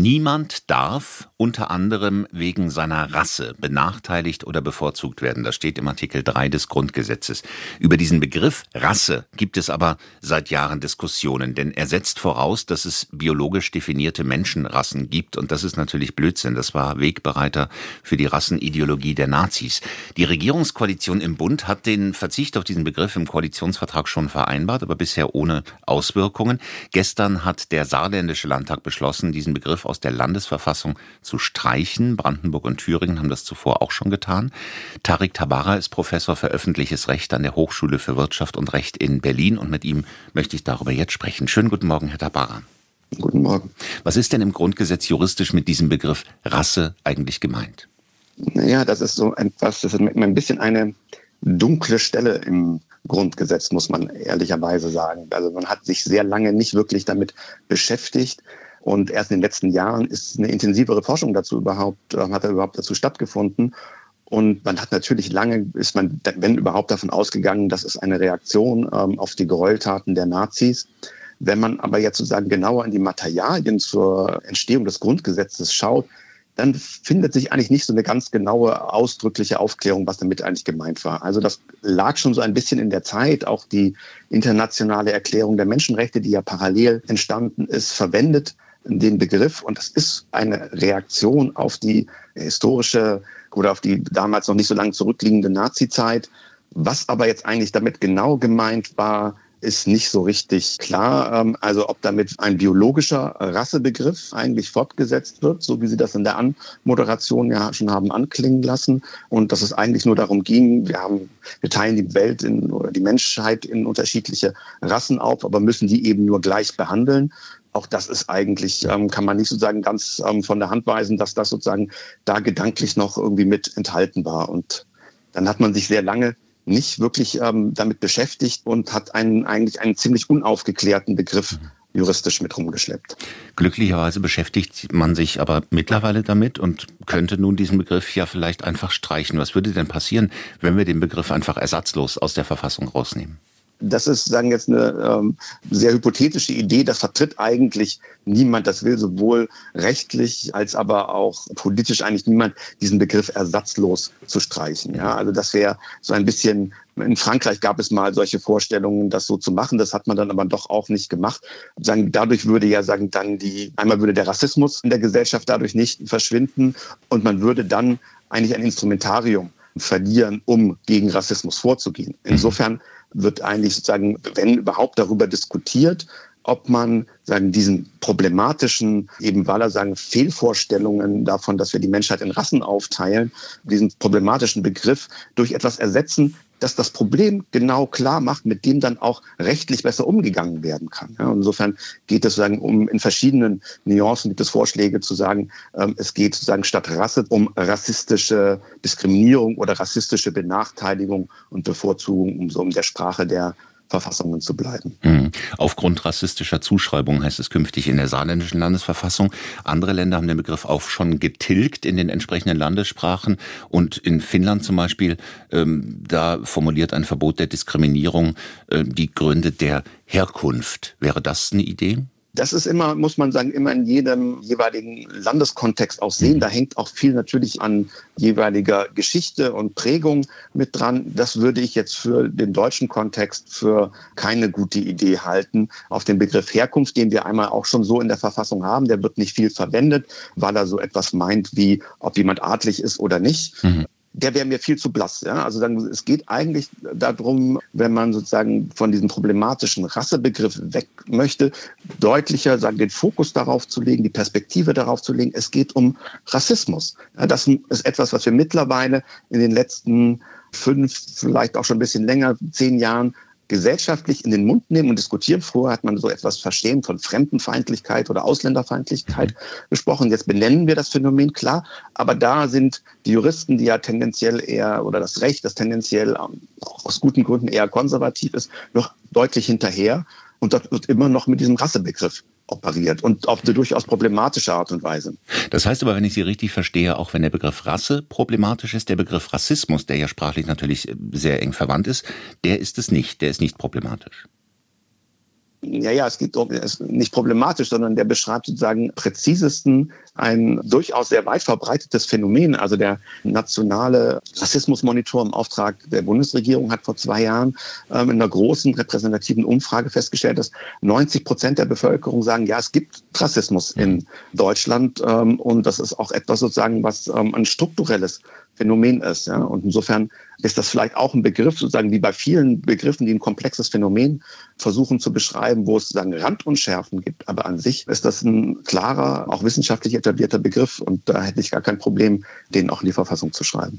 Niemand darf unter anderem wegen seiner Rasse benachteiligt oder bevorzugt werden. Das steht im Artikel 3 des Grundgesetzes. Über diesen Begriff Rasse gibt es aber seit Jahren Diskussionen, denn er setzt voraus, dass es biologisch definierte Menschenrassen gibt und das ist natürlich Blödsinn. Das war Wegbereiter für die Rassenideologie der Nazis. Die Regierungskoalition im Bund hat den Verzicht auf diesen Begriff im Koalitionsvertrag schon vereinbart, aber bisher ohne Auswirkungen. Gestern hat der saarländische Landtag beschlossen, diesen Begriff aus der Landesverfassung zu streichen. Brandenburg und Thüringen haben das zuvor auch schon getan. Tarik Tabara ist Professor für öffentliches Recht an der Hochschule für Wirtschaft und Recht in Berlin und mit ihm möchte ich darüber jetzt sprechen. Schönen guten Morgen, Herr Tabara. Guten Morgen. Was ist denn im Grundgesetz juristisch mit diesem Begriff Rasse eigentlich gemeint? Naja, das ist so etwas, das ist ein bisschen eine dunkle Stelle im Grundgesetz, muss man ehrlicherweise sagen. Also man hat sich sehr lange nicht wirklich damit beschäftigt. Und erst in den letzten Jahren ist eine intensivere Forschung dazu überhaupt, äh, hat da überhaupt dazu stattgefunden. Und man hat natürlich lange, ist man, wenn überhaupt, davon ausgegangen, das ist eine Reaktion ähm, auf die Gräueltaten der Nazis. Wenn man aber jetzt sozusagen genauer in die Materialien zur Entstehung des Grundgesetzes schaut, dann findet sich eigentlich nicht so eine ganz genaue, ausdrückliche Aufklärung, was damit eigentlich gemeint war. Also das lag schon so ein bisschen in der Zeit. Auch die internationale Erklärung der Menschenrechte, die ja parallel entstanden ist, verwendet den Begriff und das ist eine Reaktion auf die historische oder auf die damals noch nicht so lange zurückliegende Nazi-Zeit. Was aber jetzt eigentlich damit genau gemeint war, ist nicht so richtig klar. Ähm, also ob damit ein biologischer Rassebegriff eigentlich fortgesetzt wird, so wie Sie das in der Anmoderation ja schon haben anklingen lassen. Und dass es eigentlich nur darum ging, wir haben, wir teilen die Welt in, oder die Menschheit in unterschiedliche Rassen auf, aber müssen die eben nur gleich behandeln auch das ist eigentlich, ähm, kann man nicht sozusagen ganz ähm, von der Hand weisen, dass das sozusagen da gedanklich noch irgendwie mit enthalten war. Und dann hat man sich sehr lange nicht wirklich ähm, damit beschäftigt und hat einen eigentlich einen ziemlich unaufgeklärten Begriff juristisch mit rumgeschleppt. Glücklicherweise beschäftigt man sich aber mittlerweile damit und könnte nun diesen Begriff ja vielleicht einfach streichen. Was würde denn passieren, wenn wir den Begriff einfach ersatzlos aus der Verfassung rausnehmen? Das ist sagen jetzt eine ähm, sehr hypothetische Idee. Das vertritt eigentlich niemand. Das will sowohl rechtlich als aber auch politisch eigentlich niemand, diesen Begriff ersatzlos zu streichen. Ja, also das wäre so ein bisschen in Frankreich gab es mal solche Vorstellungen, das so zu machen. Das hat man dann aber doch auch nicht gemacht. Sagen, dadurch würde ja sagen, dann die, einmal würde der Rassismus in der Gesellschaft dadurch nicht verschwinden und man würde dann eigentlich ein Instrumentarium verlieren, um gegen Rassismus vorzugehen. Insofern wird eigentlich sozusagen, wenn überhaupt, darüber diskutiert, ob man sagen, diesen problematischen, eben weil er sagen, Fehlvorstellungen davon, dass wir die Menschheit in Rassen aufteilen, diesen problematischen Begriff durch etwas ersetzen, das das Problem genau klar macht, mit dem dann auch rechtlich besser umgegangen werden kann. Ja, insofern geht es sozusagen um in verschiedenen Nuancen gibt es Vorschläge zu sagen, ähm, es geht sozusagen statt Rasse um rassistische Diskriminierung oder rassistische Benachteiligung und Bevorzugung, um so um der Sprache der Verfassungen zu bleiben. Mhm. Aufgrund rassistischer Zuschreibungen heißt es künftig in der saarländischen Landesverfassung. Andere Länder haben den Begriff auch schon getilgt in den entsprechenden Landessprachen. Und in Finnland zum Beispiel, ähm, da formuliert ein Verbot der Diskriminierung äh, die Gründe der Herkunft. Wäre das eine Idee? Das ist immer, muss man sagen, immer in jedem jeweiligen Landeskontext auch sehen. Mhm. Da hängt auch viel natürlich an jeweiliger Geschichte und Prägung mit dran. Das würde ich jetzt für den deutschen Kontext für keine gute Idee halten. Auf den Begriff Herkunft, den wir einmal auch schon so in der Verfassung haben, der wird nicht viel verwendet, weil er so etwas meint wie, ob jemand adlig ist oder nicht. Mhm der wäre mir viel zu blass. Ja? Also dann, es geht eigentlich darum, wenn man sozusagen von diesem problematischen Rassebegriff weg möchte, deutlicher sagen, den Fokus darauf zu legen, die Perspektive darauf zu legen. Es geht um Rassismus. Ja, das ist etwas, was wir mittlerweile in den letzten fünf, vielleicht auch schon ein bisschen länger, zehn Jahren gesellschaftlich in den Mund nehmen und diskutieren. Früher hat man so etwas Verstehen von Fremdenfeindlichkeit oder Ausländerfeindlichkeit gesprochen. Jetzt benennen wir das Phänomen klar, aber da sind die Juristen, die ja tendenziell eher oder das Recht, das tendenziell ähm, auch aus guten Gründen eher konservativ ist, noch deutlich hinterher. Und dort wird immer noch mit diesem Rassebegriff operiert und auf eine durchaus problematische Art und Weise. Das heißt aber, wenn ich Sie richtig verstehe, auch wenn der Begriff Rasse problematisch ist, der Begriff Rassismus, der ja sprachlich natürlich sehr eng verwandt ist, der ist es nicht, der ist nicht problematisch. Ja, ja, es geht um, es ist nicht problematisch, sondern der beschreibt sozusagen präzisesten ein durchaus sehr weit verbreitetes Phänomen. Also der nationale Rassismusmonitor im Auftrag der Bundesregierung hat vor zwei Jahren ähm, in einer großen repräsentativen Umfrage festgestellt, dass 90 Prozent der Bevölkerung sagen, ja, es gibt Rassismus in Deutschland ähm, und das ist auch etwas sozusagen, was ähm, ein strukturelles Phänomen ist. Ja? Und insofern ist das vielleicht auch ein Begriff, sozusagen wie bei vielen Begriffen, die ein komplexes Phänomen versuchen zu beschreiben, wo es sozusagen Randunschärfen gibt. Aber an sich ist das ein klarer, auch wissenschaftlich etablierter Begriff und da hätte ich gar kein Problem, den auch in die Verfassung zu schreiben.